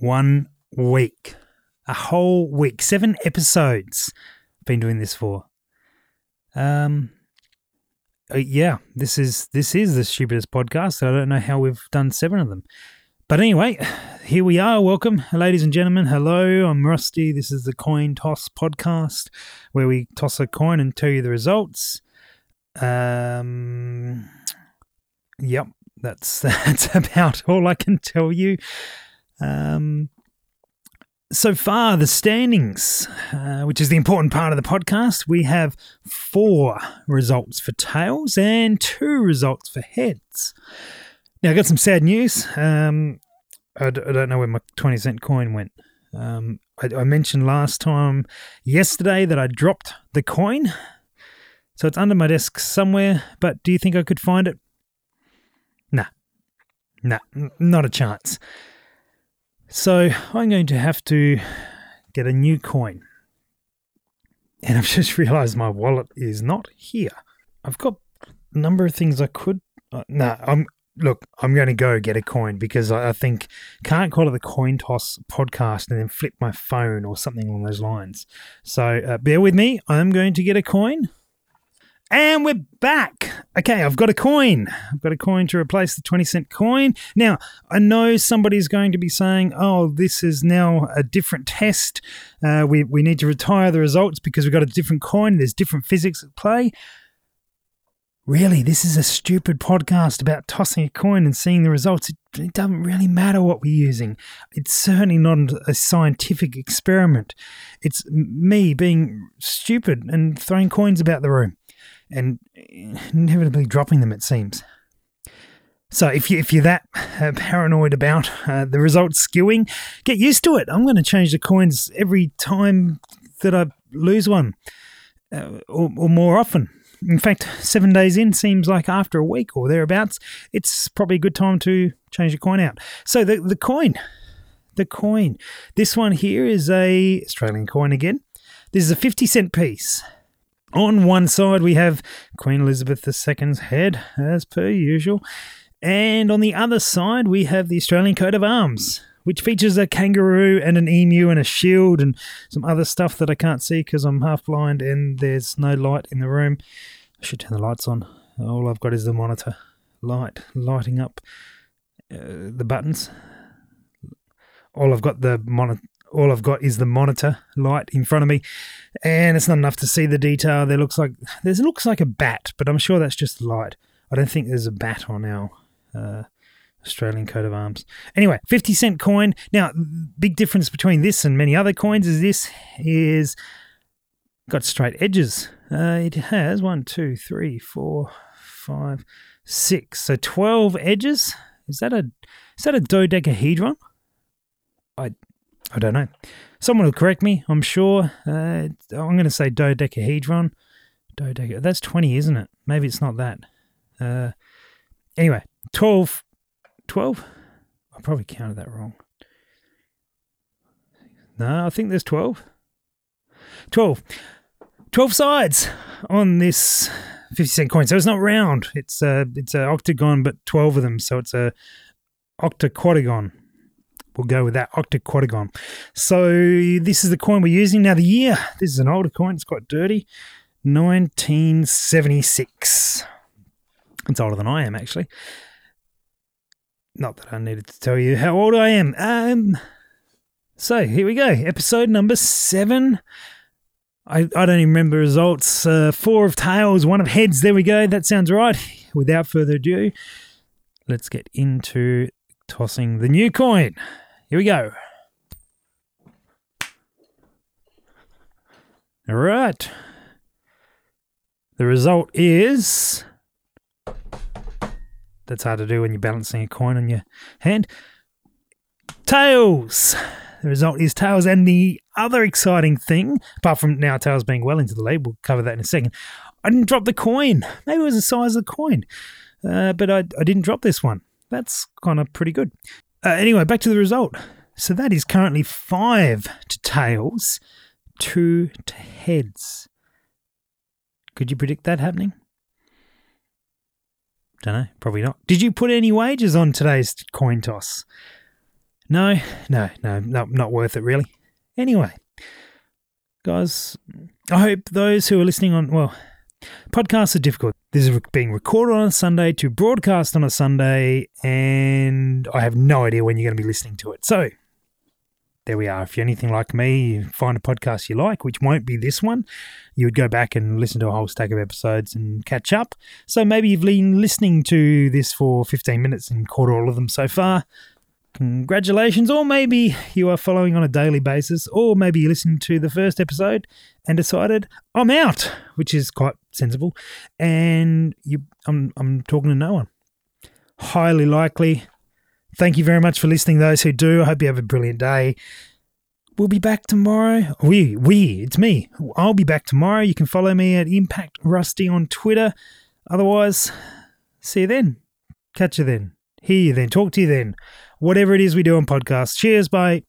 one week. A whole week. Seven episodes. Been doing this for. Um uh, yeah, this is this is the stupidest podcast. I don't know how we've done seven of them. But anyway, here we are. Welcome, ladies and gentlemen. Hello, I'm Rusty. This is the Coin Toss podcast where we toss a coin and tell you the results. Um, yep, that's that's about all I can tell you. Um, so far, the standings, uh, which is the important part of the podcast, we have four results for tails and two results for heads. Now, I got some sad news. Um, I d- I don't know where my 20 cent coin went. Um, I, I mentioned last time, yesterday, that I dropped the coin. So it's under my desk somewhere, but do you think I could find it? Nah. Nah, n- not a chance. So I'm going to have to get a new coin. And I've just realized my wallet is not here. I've got a number of things I could. Uh, nah, I'm. Look, I'm going to go get a coin because I, I think can't call it the coin toss podcast and then flip my phone or something along those lines. So uh, bear with me. I'm going to get a coin. And we're back. Okay, I've got a coin. I've got a coin to replace the 20 cent coin. Now, I know somebody's going to be saying, oh, this is now a different test. Uh, we, we need to retire the results because we've got a different coin. There's different physics at play. Really, this is a stupid podcast about tossing a coin and seeing the results. It, it doesn't really matter what we're using. It's certainly not a scientific experiment. It's me being stupid and throwing coins about the room and inevitably dropping them, it seems. So if you if you're that uh, paranoid about uh, the results skewing, get used to it. I'm going to change the coins every time that I lose one, uh, or, or more often. In fact, seven days in seems like after a week or thereabouts, it's probably a good time to change the coin out. So the the coin, the coin. This one here is a Australian coin again. This is a 50 cent piece. On one side, we have Queen Elizabeth II's head, as per usual. And on the other side, we have the Australian coat of arms, which features a kangaroo and an emu and a shield and some other stuff that I can't see because I'm half blind and there's no light in the room. I should turn the lights on. All I've got is the monitor light lighting up uh, the buttons. All I've got the monitor all I've got is the monitor light in front of me, and it's not enough to see the detail. There looks like there looks like a bat, but I'm sure that's just light. I don't think there's a bat on our uh, Australian coat of arms. Anyway, 50 cent coin. Now, big difference between this and many other coins is this is got straight edges. Uh, it has one, two, three, four, five, six. So 12 edges. Is that a is that a dodecahedron? I I don't know. Someone will correct me, I'm sure. Uh, I'm going to say dodecahedron. Dodeca. That's 20, isn't it? Maybe it's not that. Uh, anyway, 12. 12? I probably counted that wrong. No, I think there's 12. 12. 12 sides on this 50 cent coin. So it's not round. It's a, it's an octagon, but 12 of them. So it's a octaquadragon. We'll go with that octaquadragon. So this is the coin we're using. Now the year, this is an older coin, it's quite dirty. 1976. It's older than I am actually. Not that I needed to tell you how old I am. Um so here we go. Episode number seven. I, I don't even remember results. Uh, four of tails, one of heads. There we go. That sounds right. Without further ado, let's get into tossing the new coin. Here we go. All right. The result is. That's hard to do when you're balancing a coin on your hand. Tails. The result is tails. And the other exciting thing, apart from now tails being well into the lead, we'll cover that in a second. I didn't drop the coin. Maybe it was the size of the coin, uh, but I, I didn't drop this one. That's kind of pretty good. Uh, anyway, back to the result. So that is currently five to tails, two to heads. Could you predict that happening? Don't know. Probably not. Did you put any wagers on today's coin toss? No, no, no, no, not worth it really. Anyway, guys, I hope those who are listening on, well, podcasts are difficult. This is being recorded on a Sunday to broadcast on a Sunday, and I have no idea when you're going to be listening to it. So, there we are. If you're anything like me, you find a podcast you like, which won't be this one, you would go back and listen to a whole stack of episodes and catch up. So maybe you've been listening to this for 15 minutes and caught all of them so far. Congratulations. Or maybe you are following on a daily basis, or maybe you listened to the first episode and decided, I'm out, which is quite sensible. And you, I'm, I'm talking to no one. Highly likely Thank you very much for listening, those who do. I hope you have a brilliant day. We'll be back tomorrow. We, we, it's me. I'll be back tomorrow. You can follow me at Impact Rusty on Twitter. Otherwise, see you then. Catch you then. Hear you then. Talk to you then. Whatever it is we do on podcasts. Cheers. Bye.